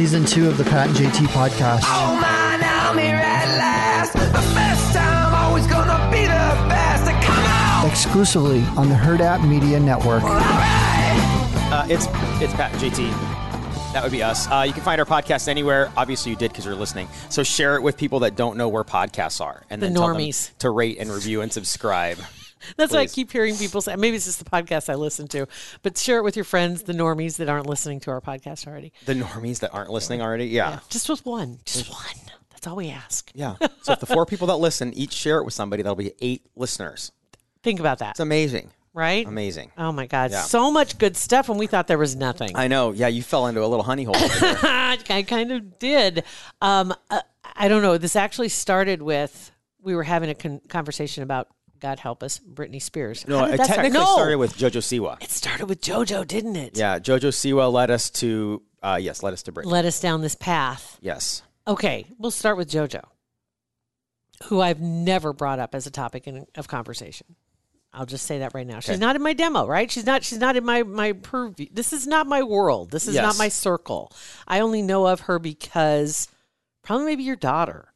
season two of the Pat and JT podcast. Oh man, I'm here at last. The best time, always gonna be the best. Come on! Exclusively on the Hurrdat Media Network. Uh, it's it's Pat and JT. That would be us. Uh, you can find our podcast anywhere. Obviously, you did because you're listening. So share it with people that don't know where podcasts are, and The then tell them normies. to rate and review and subscribe. That's what I keep hearing people say. Maybe it's just the podcast I listen to, but share it with your friends, the normies that aren't listening to our podcast already. The normies that aren't listening already, yeah. Just with one, just one. That's all we ask. Yeah. So if the four people that listen each share it with somebody, that'll be eight listeners. Think about that, It's amazing. right? Amazing. Oh my God, Yeah. so much good stuff, and we thought there was nothing. I know. Yeah, you fell into a little honey hole. I kind of did. Um, uh, I don't know. This actually started with we were having a con- conversation about God help us, Britney Spears. No, it that start? technically No! started with Jojo Siwa. It started with JoJo, didn't it? Yeah, Jojo Siwa led us to uh, yes, led us to Britney. Led us down this path. yes. Okay, we'll start with JoJo, who I've never brought up as a topic in, of conversation. I'll just say that right now. She's Okay. not in my demo, right? She's not. She's not in my my purview. This is not my world. This is not my circle. I only know of her because probably maybe your daughter.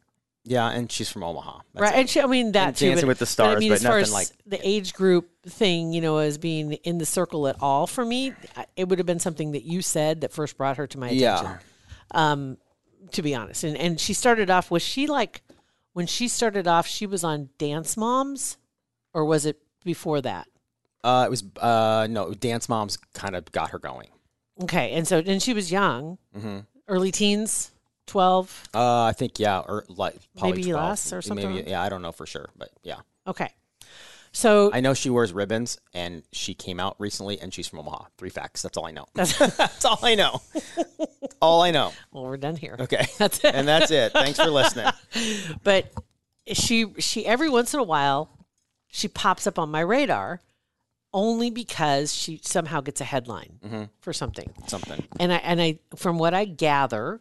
Yeah, and she's from Omaha. That's right, it. and she, I mean that And too. Dancing but, with the Stars, mean, but as far nothing as like- the age group thing, you know, as being in the circle at all for me, I- it would have been something that you said that first brought her to my attention. Yeah. Um, to be honest, and and she started off. Was she like when she started off? She was on Dance Moms, or was it before that? Uh, it was uh, no Dance Moms kind of got her going. Okay, and so and she was young, Mm-hmm. early teens, twelve. Uh, I think yeah, or like probably Maybe 12. less or something Maybe yeah, I don't know for sure, but yeah, Okay, so I know she wears ribbons, and she came out recently, and she's from Omaha. Three facts. That's all I know. That's all I know. all I know. well, we're done here. Okay, That's it. and that's it. Thanks for listening. but she she every once in a while she pops up on my radar only because she somehow gets a headline for something Something. and i and i from what i gather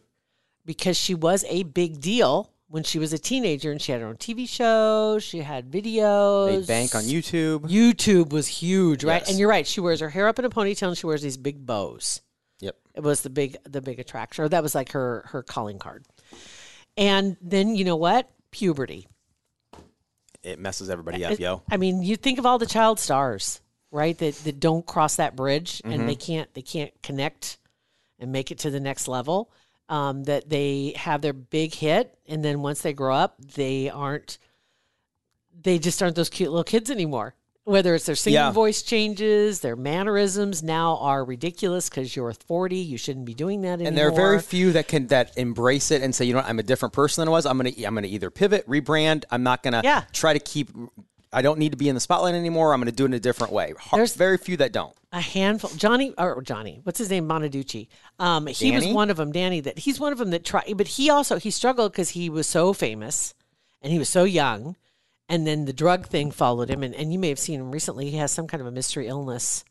because she was a big deal when she was a teenager and she had her own tv show she had videos Made bank on YouTube. youtube was huge right Yes. and you're right she wears her hair up in a ponytail and she wears these big bows Yep. it was the big the big attraction or that was like her her calling card and then you know what puberty It messes everybody up, yo. I mean, you think of all the child stars, right? That that don't cross that bridge Mm-hmm. and they can't they can't connect and make it to the next level. Um, that they have their big hit, and then once they grow up, they aren't. They just aren't those cute little kids anymore. Whether it's their singing Yeah. voice changes, their mannerisms now are ridiculous because you're 40. You shouldn't be doing that anymore. And there are very few that can that embrace it and say, you know what, I'm a different person than I was. I'm gonna I'm gonna either pivot, rebrand. I'm not gonna Yeah. try to keep. I don't need to be in the spotlight anymore. I'm gonna do it in a different way. Har- There's- very few that don't. a handful johnny or johnny what's his name Bonaduce um he was one of them danny that he's one of them that tried but he also he struggled because he was so famous and he was so young and then the drug thing followed him and, and you may have seen him recently he has some kind of a mystery illness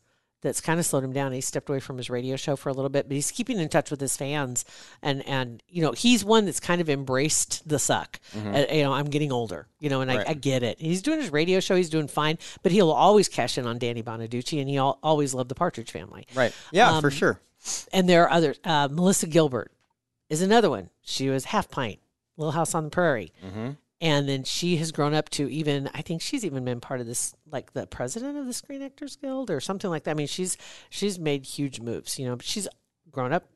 that's kind of slowed him down he stepped away from his radio show for a little bit but he's keeping in touch with his fans and and you know he's one that's kind of embraced the suck Uh, you know i'm getting older you know and I, Right. I get it he's doing his radio show he's doing fine but he'll always cash in on danny Bonaduce and he al- always loved the partridge family Right. Yeah, Um, for sure. and there are others. Uh, Melissa Gilbert is another one. She was half pint, Little House on the Prairie, Mm-hmm. And then she has grown up to even. I think she's even been part of this, like the president of the Screen Actors Guild or something like that. I mean, she's she's made huge moves. You know, but she's grown up.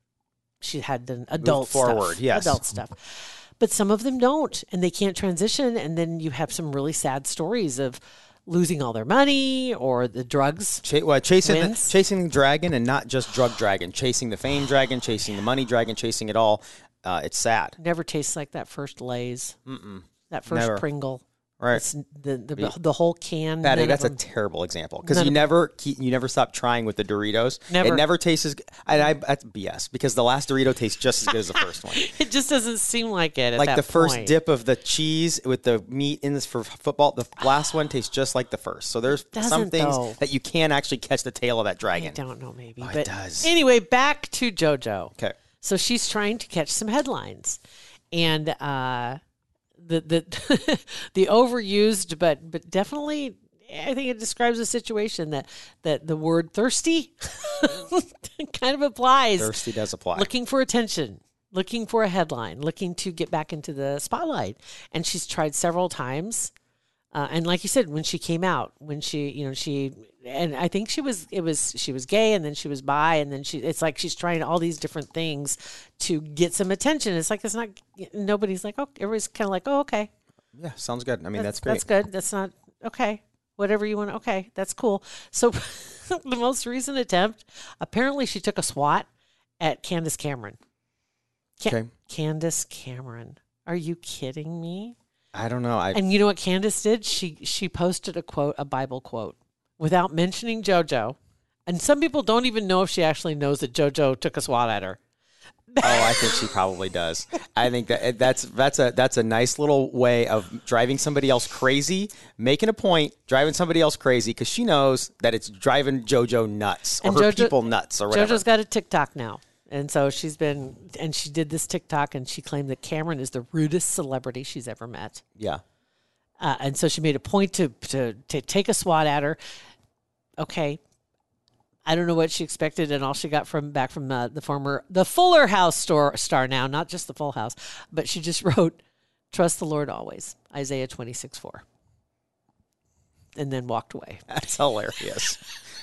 She had done adult forward, stuff, yes. adult stuff. But some of them don't, and they can't transition. And then you have some really sad stories of losing all their money or the drugs. Ch- well, chasing the, chasing the dragon and not just drug dragon, chasing the fame dragon, chasing the money dragon, chasing it all. Uh, it's sad. Never tastes like that first Lay's. Mm-mm. That first Never. Pringle. Right. It's the, the, the whole can. Patty, that's a terrible example because you never keep, you never stop trying with the Doritos. Never. It never tastes as. And I that's BS because the last Dorito tastes just as good as the first one. it just doesn't seem like it. At like the first point. dip of the cheese with the meat in this for football. The last one tastes just like the first. So there's some things though. that you can actually catch the tail of that dragon. I don't know, maybe. Oh, it but does. Anyway, back to JoJo. Okay. So she's trying to catch some headlines, and uh, the the the overused, but but definitely, I think it describes a situation that that the word thirsty kind of applies. Thirsty does apply. Looking for attention. looking for a headline, looking to get back into the spotlight. And she's tried several times. Uh, and like you said, when she came out, when she, you know, she, and I think she was, it was, she was gay and then she was bi and then she, it's like she's trying all these different things to get some attention. It's like, it's not, nobody's like, oh, everybody's kind of like, oh, okay. Yeah, sounds good. I mean, that's, great. That's good. That's not, okay. Whatever you want. Okay. That's cool. So the most recent attempt, apparently she took a SWAT at Candace Cameron. Ca- Okay. Candace Cameron. Are you kidding me? I don't know. I And you know what Candace did? She she posted a quote, a Bible quote, without mentioning JoJo. And some people don't even know if she actually knows that JoJo took a SWAT at her. oh, I think she probably does. I think that eh, that's that's a that's a nice little way of driving somebody else crazy, making a point, driving somebody else crazy because she knows that it's driving JoJo nuts or And her JoJo- people nuts or whatever. JoJo's got a TikTok now. And so she's been, and she did this TikTok and she claimed that Cameron is the rudest celebrity she's ever met. yeah. Uh, and so she made a point to, to to take a swat at her. Okay, I don't know what she expected, and all she got from back from uh, the former the Fuller House store star now, not just the Full House, but she just wrote, "Trust the Lord always," Isaiah twenty six four, and then walked away. That's hilarious.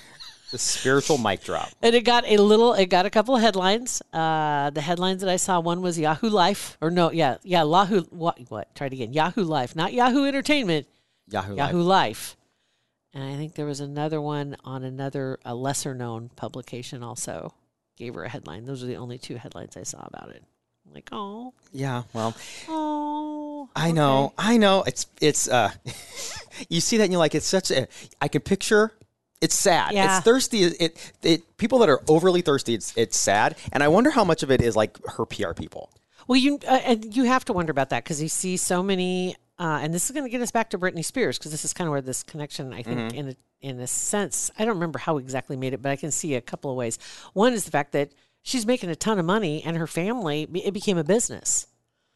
the spiritual mic drop. And it got a little, it got a couple of headlines. Uh, the headlines that I saw, one was Yahoo Life, or no, yeah, yeah, Yahoo, what, what? Try it again. Yahoo Life, not Yahoo Entertainment. Yahoo. Yahoo Live. Life. And I think there was another one on another, a lesser known publication also gave her a headline. Those are the only two headlines I saw about it. I'm like, oh, Yeah. Well, oh. I know. I know. It's it's. uh You see that and you're like, it's such a. I can picture. It's sad. Yeah. It's thirsty. It, it people that are overly thirsty. It's it's sad, and I wonder how much of it is like her PR people. Well, you uh, and you have to wonder about that because you see so many, uh, and this is going to get us back to Britney Spears because this is kind of where this connection, I think, in a, in a sense, I don't remember how exactly made it, but I can see a couple of ways. One is the fact that she's making a ton of money, and her family, it became a business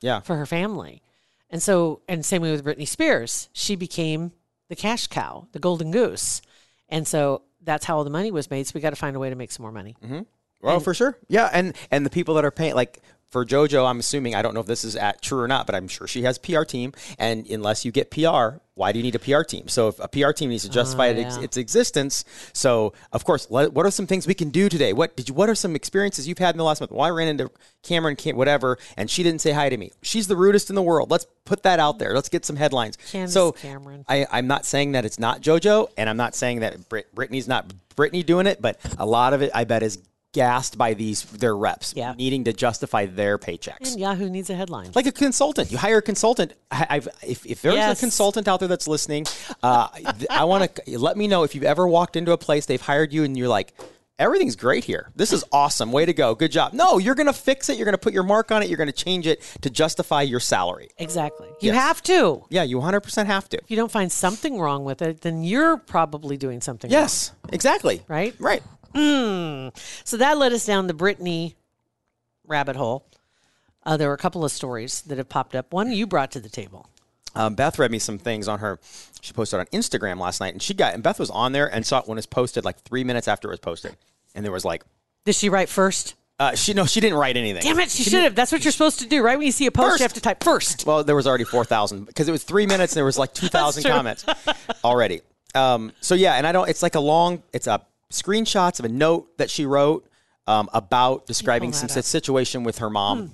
Yeah. for her family, and so, and same way with Britney Spears, she became the cash cow, the golden goose, and so that's how all the money was made. So we got to find a way to make some more money. Mm-hmm. Well, for sure. Yeah, and and the people that are paying like for JoJo, I'm assuming I don't know if this is at true or not, but I'm sure she has PR team. And unless you get PR, why do you need a PR team? So if a PR team needs to justify oh, its, yeah. its existence, so of course, let, what are some things we can do today? What did you? What are some experiences you've had in the last month? Well, I ran into Cameron, Cam, whatever, and she didn't say hi to me. She's the rudest in the world. Let's put that out there. Let's get some headlines. So Cameron. I, I'm not saying that it's not JoJo, and I'm not saying that Brit, Britney's not Brittany doing it, but a lot of it, I bet, is gassed by these their reps Yeah. needing to justify their paychecks. And Yahoo needs a headline. like a consultant, you hire a consultant. I, I've if, if there's Yes. a consultant out there that's listening, uh, I want to let me know if you've ever walked into a place they've hired you and you're like. Everything's great here. This is awesome. Way to go. Good job. No, you're going to fix it. You're going to put your mark on it. You're going to change it to justify your salary. Exactly. You Yes. have to. Yeah, you 100% have to. If you don't find something wrong with it, then you're probably doing something wrong. Yes, exactly. Right? Right. So that led us down the Brittany rabbit hole. Uh, there were a couple of stories that have popped up. One you brought to the table. Um, Beth read me some things on her. She posted on Instagram last night, and she got and Beth was on there and saw it when it was posted, like three minutes after it was posted, and there was like, Did she write first? uh, she no, she didn't write anything. Damn it, she should have. That's what you're supposed to do, right? When you see a post, First. you have to type first. Well, there was already four thousand because it was three minutes, and there was like two thousand comments already. Um, so yeah, and I don't. It's like a long. It's a screenshots of a note that she wrote um, about describing some up. situation with her mom,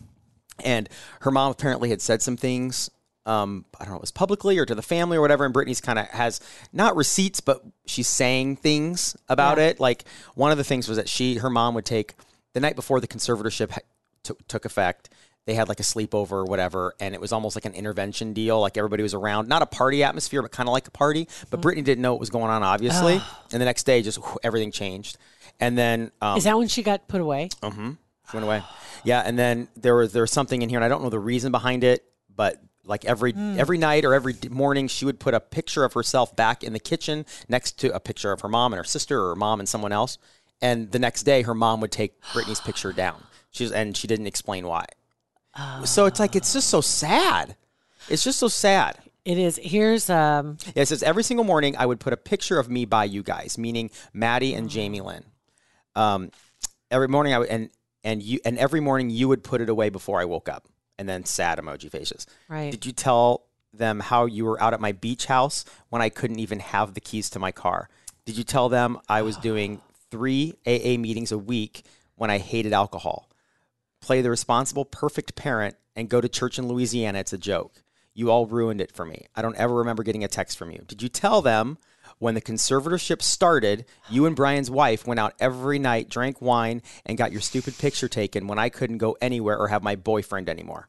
and her mom apparently had said some things. Um, I don't know, it was publicly or to the family or whatever. And Brittany's kind of has not receipts, but she's saying things about Yeah. it. Like one of the things was that she, her mom would take the night before the conservatorship ha- took took effect. They had like a sleepover or whatever, and it was almost like an intervention deal. Like everybody was around, not a party atmosphere, but kind of like a party. But Brittany didn't know what was going on, obviously. And the next day, just whew, everything changed. And then um, Is that when she got put away? Mm hmm she went away. Yeah, and then there was there was something in here, and I don't know the reason behind it, but like every every night or every d- morning, she would put a picture of herself back in the kitchen next to a picture of her mom and her sister, or her mom and someone else. And the next day, her mom would take Brittany's picture down. She's and she didn't explain why. So it's like it's just so sad. It's just so sad. It is. Here's um. Yeah, it says every single morning I would put a picture of me by you guys, meaning Maddie and Jamie Lynn. Um, every morning I would, and and you and every morning you would put it away before I woke up, and then sad emoji faces. Right. Did you tell them how you were out at my beach house when I couldn't even have the keys to my car? Did you tell them I was doing three AA meetings a week when I hated alcohol? Play the responsible, perfect parent and go to church in Louisiana. It's a joke. You all ruined it for me. I don't ever remember getting a text from you. Did you tell them when the conservatorship started, you and Brian's wife went out every night, drank wine, and got your stupid picture taken when I couldn't go anywhere or have my boyfriend anymore?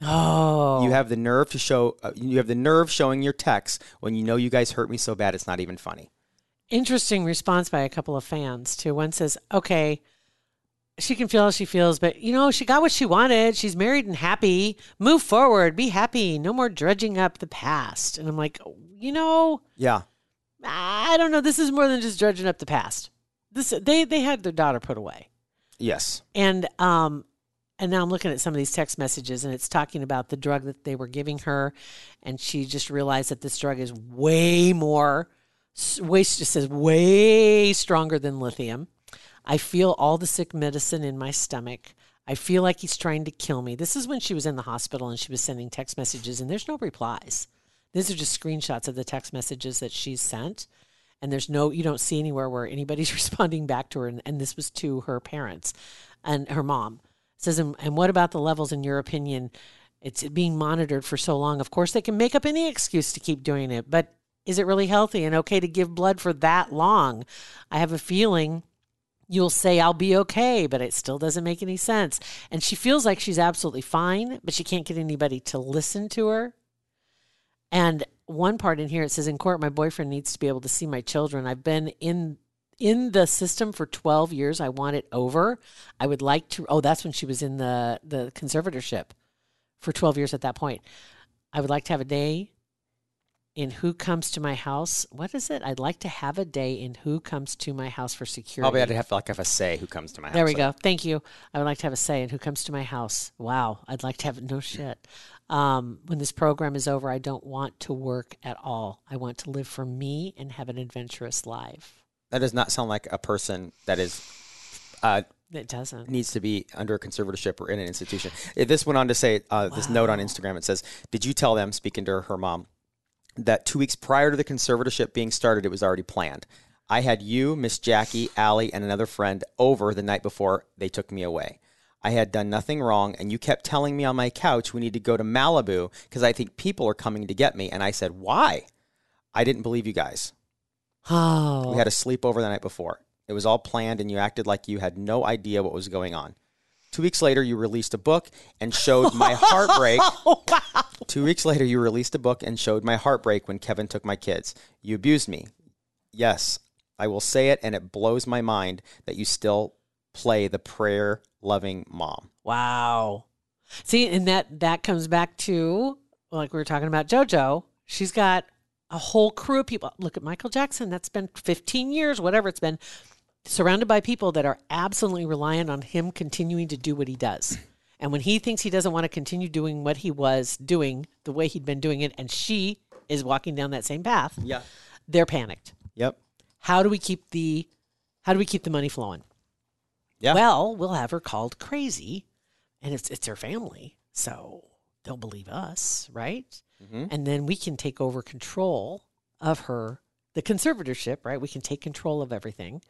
Oh. You have the nerve to show. Uh, you have the nerve showing your texts when you know you guys hurt me so bad it's not even funny. Interesting response by a couple of fans too. One says, "Okay, she can feel how she feels, but you know, she got what she wanted. She's married and happy. Move forward, be happy. No more dredging up the past." And I'm like, you know, Yeah, I don't know. This is more than just dredging up the past. This they they had their daughter put away, yes, and um, and now I'm looking at some of these text messages, and it's talking about the drug that they were giving her, and she just realized that this drug is way more, way it says way stronger than lithium. I feel all the sick medicine in my stomach. I feel like he's trying to kill me. This is when she was in the hospital and she was sending text messages, and there's no replies. These are just screenshots of the text messages that she's sent. And there's no, you don't see anywhere where anybody's responding back to her. And, and this was to her parents and her mom. Says, and, and what about the levels in your opinion? It's being monitored for so long. Of course, they can make up any excuse to keep doing it, but is it really healthy and okay to give blood for that long? I have a feeling you'll say I'll be okay, but it still doesn't make any sense. And she feels like she's absolutely fine, but she can't get anybody to listen to her. And one part in here it says in court my boyfriend needs to be able to see my children. I've been in in the system for 12 years. I want it over. I would like to Oh, that's when she was in the the conservatorship for 12 years at that point. I would like to have a day in who comes to my house. What is it? I'd like to have a day in who comes to my house for security. probably I'd have to like have a say who comes to my house. There we go. Thank you. I would like to have a say in who comes to my house. Wow. I'd like to have no shit. Um, when this program is over, I don't want to work at all. I want to live for me and have an adventurous life. That does not sound like a person that is uh, It doesn't. needs to be under a conservatorship or in an institution. This went on to say uh, this note on Instagram. It says, "Did you tell them, speaking to her mom, that two weeks prior to the conservatorship being started, it was already planned? I had you, Miss Jackie, Allie, and another friend over the night before they took me away. I had done nothing wrong, and you kept telling me on my couch we need to go to Malibu because I think people are coming to get me. And I said, why? I didn't believe you guys. Oh. We had a sleepover the night before. It was all planned, and you acted like you had no idea what was going on. Two weeks later, you released a book and showed my heartbreak. Oh, Two weeks later, you released a book and showed my heartbreak when Kevin took my kids. You abused me. Yes, I will say it, and it blows my mind that you still play the prayer loving mom. Wow. See, and that that comes back to like we were talking about JoJo. She's got a whole crew of people. Look at Michael Jackson. That's been 15 years, whatever it's been, surrounded by people that are absolutely reliant on him continuing to do what he does. And when he thinks he doesn't want to continue doing what he was doing the way he'd been doing it, and she is walking down that same path, Yeah. they're panicked. Yep. How do we keep the how do we keep the money flowing? Yeah. Well, we'll have her called crazy, and it's it's her family, so they'll believe us, right? Mhm. And then we can take over control of her, the conservatorship, right? We can take control of everything,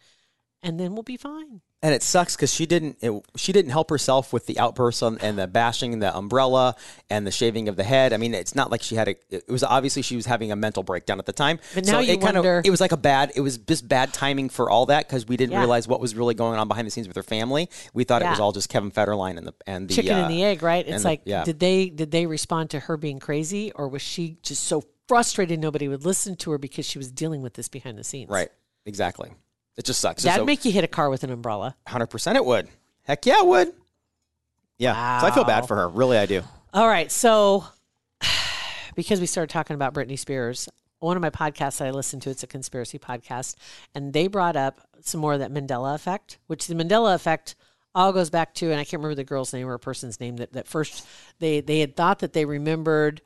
and then we'll be fine. and it sucks because she didn't it, she didn't help herself with the outbursts on, and the bashing the umbrella and the shaving of the head. I mean, it's not like she had a. It was obviously she was having a mental breakdown at the time. But so now you it kind wonder- of it was like a bad. It was just bad timing for all that because we didn't Yeah. realize what was really going on behind the scenes with her family. We thought it was all just Kevin Federline and the and the Chicken uh, and the egg, right? It's the- like, yeah. did they did they respond to her being crazy, or was she just so frustrated nobody would listen to her because she was dealing with this behind the scenes? right. Exactly. It just sucks. That'd so, make you hit a car with an umbrella. hundred percent. It would. Heck yeah, it would. Yeah. So I feel bad for her. Really, I do. All right. So, because we started talking about Britney Spears, one of my podcasts that I listen to, it's a conspiracy podcast, and they brought up some more of that Mandela effect, which the Mandela effect all goes back to, and I can't remember the girl's name or a person's name that, that first they, they had thought that they remembered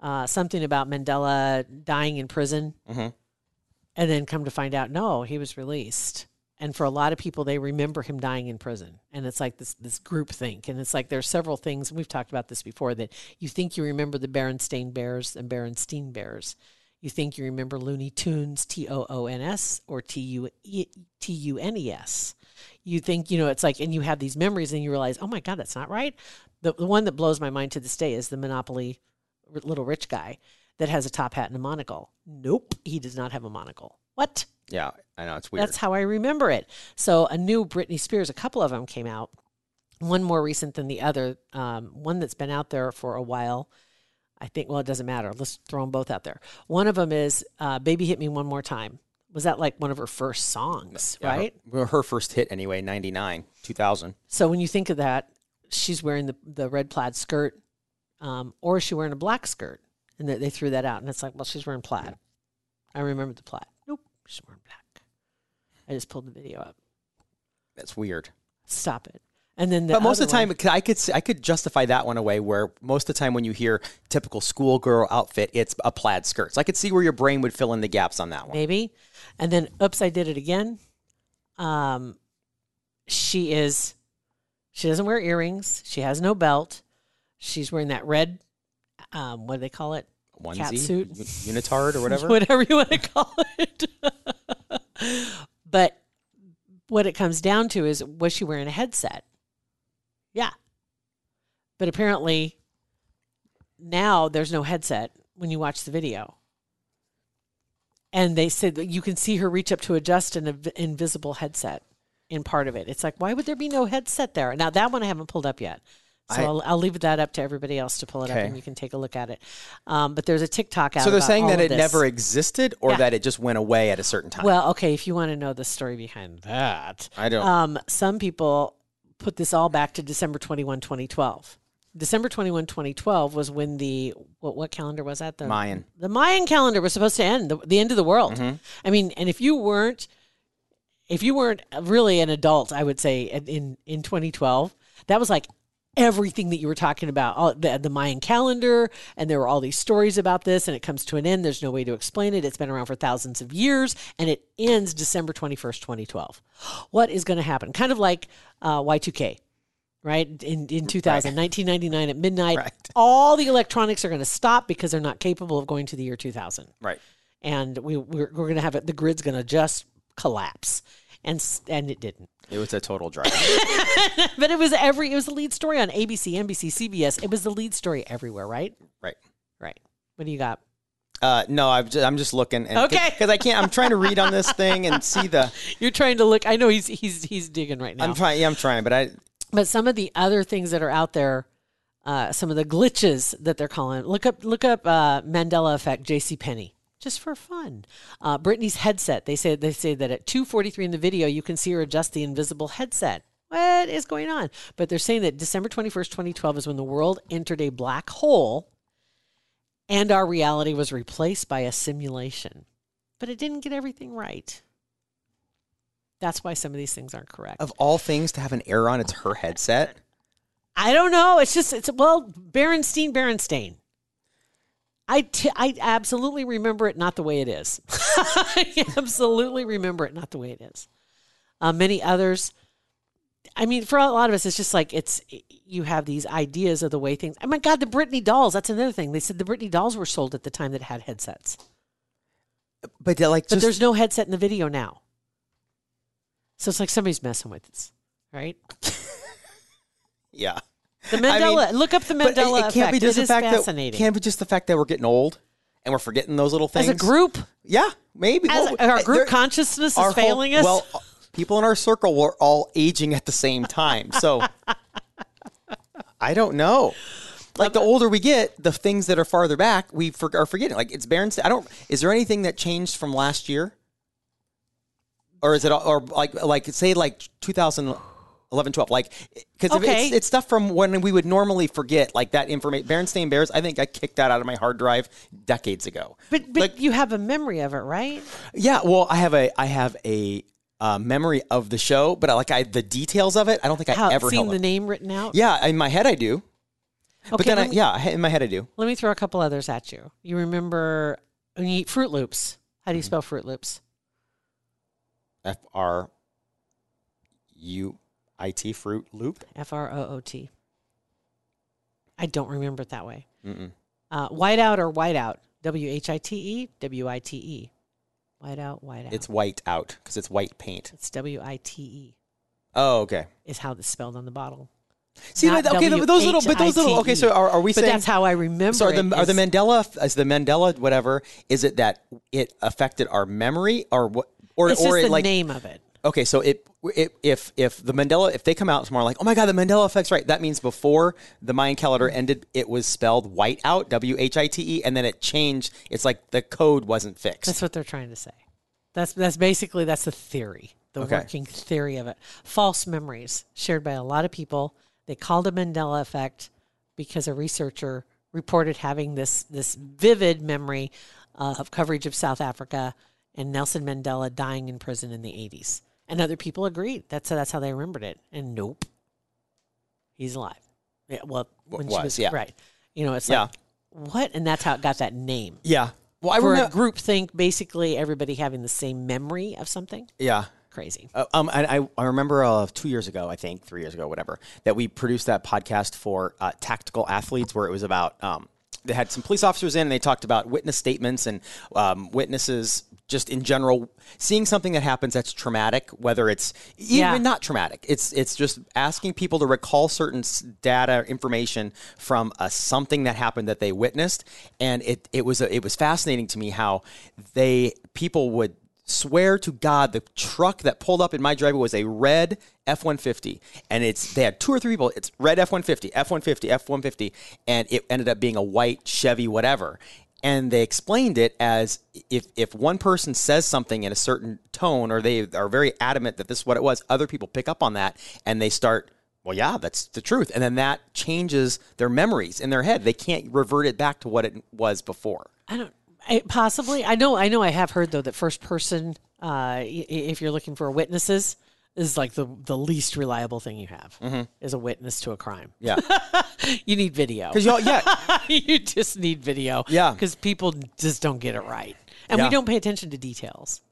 uh, something about Mandela dying in prison, Mhm. And then come to find out, no, he was released. and for a lot of people, they remember him dying in prison, and it's like this this group think, and it's like there's several things. We've talked about this before that you think you remember the Berenstain Bears and Berenstein Bears. You think you remember Looney Tunes, T O O N S, or T U T U N E S. You think, you know, it's like, and you have these memories and you realize, oh my God, that's not right. The, the one that blows my mind to this day is the Monopoly little rich guy that has a top hat and a monocle. Nope, he does not have a monocle. What? Yeah, I know it's weird. That's how I remember it. So a new Britney Spears, a couple of them came out. One more recent than the other. Um, one that's been out there for a while. I think. Well, it doesn't matter. Let's throw them both out there. One of them is uh, "Baby Hit Me One More Time." Was that like one of her first songs? Yeah, right. Well, her first hit anyway, 99, 2000. So when you think of that, she's wearing the the red plaid skirt, um, or is she wearing a black skirt? And they, they threw that out, and it's like, well, she's wearing plaid. I remember the plaid. Nope, she's wearing black. I just pulled the video up. That's weird. Stop it. And then, the but most of the time, one- I could s- I could justify that one away. Where most of the time, when you hear typical schoolgirl outfit, it's a plaid skirt. So I could see where your brain would fill in the gaps on that one. maybe. And then, oops, I did it again. Um, she is, she doesn't wear earrings. She has no belt. She's wearing that red, um, what do they call it? Onesie, Catsuit. u- unitard, or whatever. whatever you want to call it. but what it comes down to is was she wearing a headset? Yeah. But apparently now there's no headset when you watch the video. And they said that you can see her reach up to adjust an inv- invisible headset in part of it. It's like, why would there be no headset there? Now, that one I haven't pulled up yet. So I- I'll, I'll leave that up to everybody else to pull it up and you can take a look at it. Um, but there's a TikTok out so they're saying that it never existed, or Yeah. that it just went away at a certain time. Well, okay, if you want to know the story behind that, I don't. um, some people put this all back to December 21, 2012. December 21, 2012 was when the what, what calendar was that? The Mayan. The Mayan calendar was supposed to end, the, the end of the world. Mm-hmm. I mean, and if you weren't if you weren't really an adult, I would say in in, in 2012, that was like everything that you were talking about all, the, the mayan calendar and there were all these stories about this and it comes to an end. There's no way to explain it. It's been around for thousands of years and it ends december 21st 2012 what is going to happen? Kind of like uh, y2k right? In, in 2000 1999 at midnight Right. all the electronics are going to stop because they're not capable of going to the year 2000 right. and we, we're, we're going to have it the grid's going to just collapse and and it didn't It was a total drag. but it was every it was the lead story on ABC, NBC, CBS. It was the lead story everywhere, right? right. Right. What do you got? Uh, no, I've just, I'm just looking. And, Okay. Because I can't. I'm trying to read on this thing and see the. You're trying to look. I know he's he's he's digging right now. I'm trying. Yeah, I'm trying. But I. but some of the other things that are out there, uh, some of the glitches that they're calling. Look up look up uh, Mandela effect. J.C. Penney. Just for fun, uh, Britney's headset. They say they say that at 2:43 in the video, you can see her adjust the invisible headset. What is going on? But they're saying that December 21st, 2012 is when the world entered a black hole and our reality was replaced by a simulation. But it didn't get everything right. That's why some of these things aren't correct. Of all things to have an error on, it's her headset. I don't know. It's just it's well, Berenstein, Berenstain. I, t- I absolutely remember it not the way it is. I absolutely remember it not the way it is. Uh, many others. I mean, for a lot of us, it's just like it's you have these ideas of the way things. Oh my God, the Britney dolls. That's another thing. They said the Britney dolls were sold at the time that had headsets, But they're like but there's no headset in the video now. So it's like somebody's messing with us, right? yeah. The I mean, Mandela. look up the Mandela it, it can't effect. be just it the fact that can't be just the fact that we're getting old and we're forgetting those little things As a group, Yeah, maybe as Well, our uh, group consciousness is whole- failing us. Well, people in our circle were all aging at the same time, so I don't know. Like the older we get, the things that are farther back we for, are forgetting. Like it's Barron's. I don't. Is there anything that changed from last year, or is it or like like say like 2011, 12? Like because Okay. it's, it's stuff from when we would normally forget. Like that information. Berenstain Bears. I think I kicked that out of my hard drive decades ago. but but like- you have a memory of it, right? Yeah, well, I have a I have a uh, memory of the show, but I, like I the details of it, I don't think I How ever held. the it. name written out. Yeah, in my head I do, but Okay, then I, me- yeah, in my head I do. Let me throw a couple others at you. You remember when you eat Fruit Loops? How do Mm-hmm. you spell Fruit Loops? F R U I T Fruit Loop. F R O O T. I don't remember it that way. Uh, whiteout or whiteout? W H I T E, W I T E. Whiteout, whiteout. It's white out because it's white paint. It's W I T E, Oh, okay. is how it's spelled on the bottle. See, Not but- okay, but those little, but those little. Okay, so are, are we But saying? that's how I remember So are the it are the is- Mandela is the Mandela whatever? Is it that it affected our memory or what? Or It's or just it the like name of it. Okay, so it, it if if the Mandela if they come out tomorrow like oh my god the Mandela effect's right that means before the Mayan calendar ended it was spelled white out W H I T E and then it changed it's like the code wasn't fixed. That's what they're trying to say. That's that's basically that's the theory, the Okay. working theory of it. False memories shared by a lot of people. They called it Mandela effect because a researcher reported having this this vivid memory uh, of coverage of South Africa and Nelson Mandela dying in prison in the 80s. And other people agreed. That's that's how they remembered it. And nope. He's alive. Yeah, well, when she was, was yeah. right. You know, it's Yeah. like what? And that's how it got that name yeah. Well, I for a remember. group think basically everybody having the same memory of something Yeah. crazy Uh, um, and I, I remember uh, two years ago, I think three years ago, whatever, that we produced that podcast for uh, tactical athletes, where it was about um, they had some police officers in, and they talked about witness statements and um, witnesses just in general seeing something that happens that's traumatic, whether it's even Yeah. not traumatic. It's it's just asking people to recall certain data information from uh, something that happened that they witnessed, and it it was a, it was fascinating to me how they people would swear to God the truck that pulled up in my driveway was a red F one fifty, and it's they had two or three people. It's red F one fifty, F one fifty, F one fifty, and it ended up being a white Chevy whatever. And they explained it as if if one person says something in a certain tone, or they are very adamant that this is what it was, other people pick up on that and they start. Well, yeah, that's the truth, and then that changes their memories in their head. They can't revert it back to what it was before. i don't I, possibly i know i know i have heard though that first person uh, if you're looking for witnesses is like the the least reliable thing you have mm-hmm. is a witness to a crime. Yeah, you need video. Because y'all, yeah, you just need video. Yeah. because people just don't get it right. And we don't pay attention to details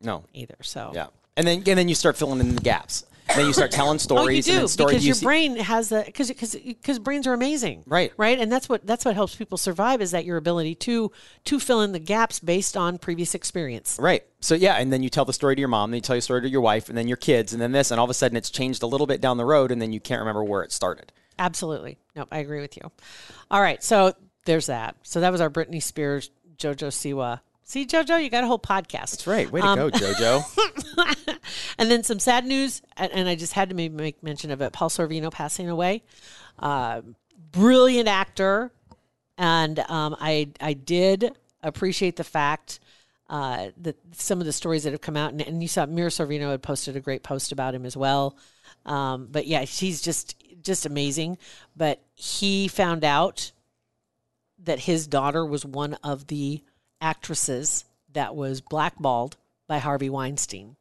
no, either so. Yeah, and then and then you start filling in the gaps. Then you start telling stories. Oh, you do and stories because you your see- brain has the because because because brains are amazing, Right. Right, and that's what that's what helps people survive is that your ability to to fill in the gaps based on previous experience. Right. So yeah, and then you tell the story to your mom, then you tell your story to your wife, and then your kids, and then this, and all of a sudden it's changed a little bit down the road, and then you can't remember where it started. Absolutely, nope, I agree with you. All right, so there's that. So that was our Britney Spears, JoJo Siwa. See, JoJo, you got a whole podcast. That's right. Way to Um, go, JoJo. And then some sad news, and, and I just had to maybe make mention of it. Paul Sorvino passing away, uh, brilliant actor, and um, I I did appreciate the fact uh, that some of the stories that have come out, and, and you saw Mira Sorvino had posted a great post about him as well. Um, but yeah, she's just just amazing. But he found out that his daughter was one of the actresses that was blackballed by Harvey Weinstein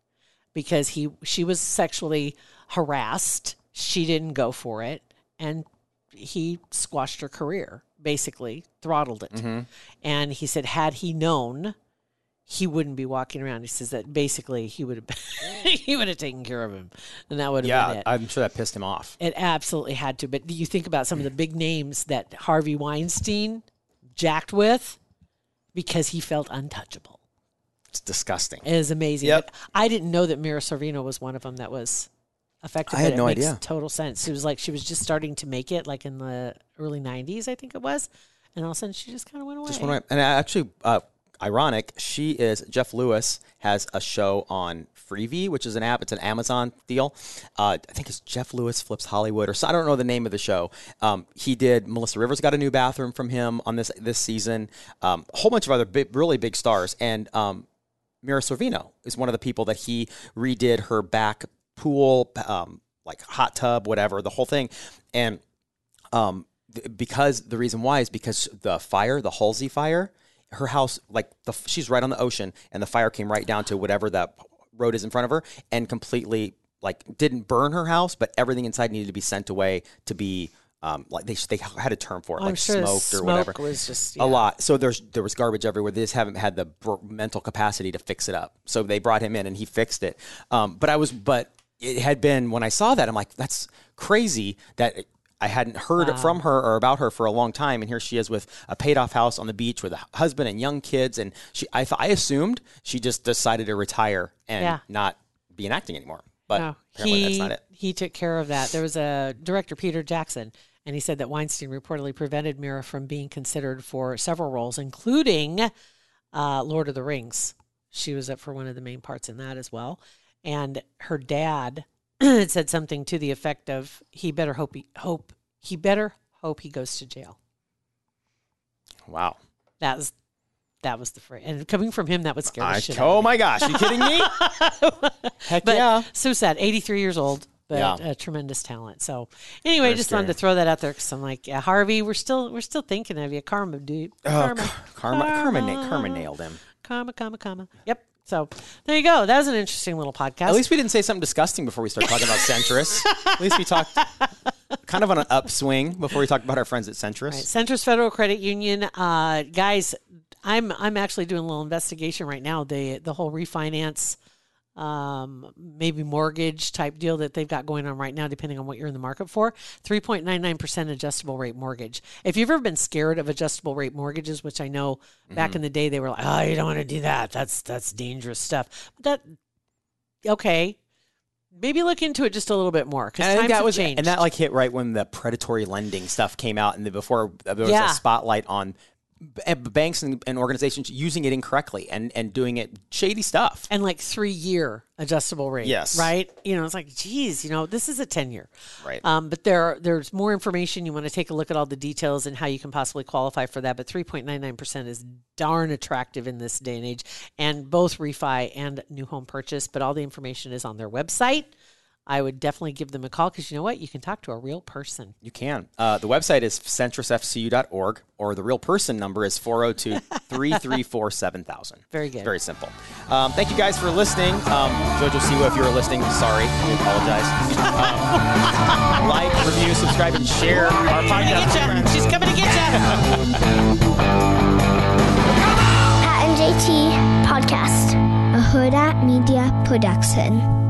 because he she was sexually harassed. She didn't go for it, and he squashed her career, basically throttled it. Mm-hmm. And he said, had he known, he wouldn't be walking around. He says that basically he would have he would have taken care of him, and that would have been yeah, it. I'm sure that pissed him off. It absolutely had to. But do you think about some of the big names that Harvey Weinstein jacked with because he felt untouchable. It's disgusting. It is amazing. Yep. But I didn't know that Mira Sorvino was one of them that was affected. I had no it makes idea. Total sense. It was like she was just starting to make it, like in the early '90s, I think it was, and all of a sudden she just kind of went away. Just one way. And I actually, uh, ironic, she is Jeff Lewis has a show on Freevee, which is an app. It's an Amazon deal. Uh, I think it's Jeff Lewis flips Hollywood, or so, I don't know the name of the show. Um, he did. Melissa Rivers got a new bathroom from him on this this season. Um, a whole bunch of other big, really big stars, and um, Mira Sorvino is one of the people that he redid her back pool, um, like hot tub, whatever, the whole thing, and um, because the reason why is because the fire, the Woolsey fire, her house, like the she's right on the ocean, and the fire came right down to whatever that road is in front of her, and completely like didn't burn her house, but everything inside needed to be sent away to be. Um, like they, they had a term for it, I'm like sure smoked or smoke whatever. was just- a lot. So there's there was garbage everywhere. They just haven't had the br- mental capacity to fix it up. So they brought him in and he fixed it. Um, but I was but it had been when I saw that, I'm like, that's crazy that I hadn't heard from her or about her for a long time, and here she is with a paid off house on the beach with a husband and young kids, and she I I assumed she just decided to retire and Yeah. not be in acting anymore, but No, apparently he that's not it. he took care of that. There was a director, Peter Jackson, and he said that Weinstein reportedly prevented Mira from being considered for several roles, including uh, Lord of the Rings. She was up for one of the main parts in that as well. And her dad had said something to the effect of, "He better hope he hope he better hope he goes to jail." Wow. That was that was the phrase, and coming from him, that would scare the I, shit oh me. my gosh, you kidding me? Heck But yeah. so sad. 83 years old, but Yeah. a tremendous talent. So anyway, Very just wanted to throw that out there because I'm like, yeah, Harvey, we're still we're still thinking of you, karma, dude. Oh, Karma, Car- Karma, Karma, Karma nailed him. karma, karma, karma. Yep. So there you go. That was an interesting little podcast. At least we didn't say something disgusting before we started talking about Centris. At least we talked kind of on an upswing before we talked about our friends at Centris. Right. Centris Federal Credit Union, uh, guys. I'm I'm actually doing a little investigation right now. The the whole refinance, um, maybe mortgage type deal that they've got going on right now, depending on what you're in the market for. Three point nine nine percent adjustable rate mortgage. If you've ever been scared of adjustable rate mortgages, which I know back in the day they were like, oh, you don't want to do that. That's that's dangerous stuff. But that okay. Maybe look into it just a little bit more because times think that was changed. and that like hit right when the predatory lending stuff came out, and the, before there was Yeah. a spotlight on banks and, and organizations using it incorrectly and and doing it shady stuff. and like three year adjustable rate. Yes. Right. You know, it's like, geez, you know, this is a 10 year. Right. Um, but there, there's more information. You want to take a look at all the details and how you can possibly qualify for that. But 3.99% is darn attractive in this day and age, and both refi and new home purchase. But all the information is on their website. I would definitely give them a call because you know what? You can talk to a real person. You can. Uh, the website is centrisfcu.org, or the real person number is 402 334 7000. Very good. Very simple. Um, thank you guys for listening. Um, Jojo Siwa, if you were listening, sorry. We apologize. Um, like, review, subscribe, and share our podcast. She's coming to get you. Pat and JT Podcast, a Hurrdat Media Production.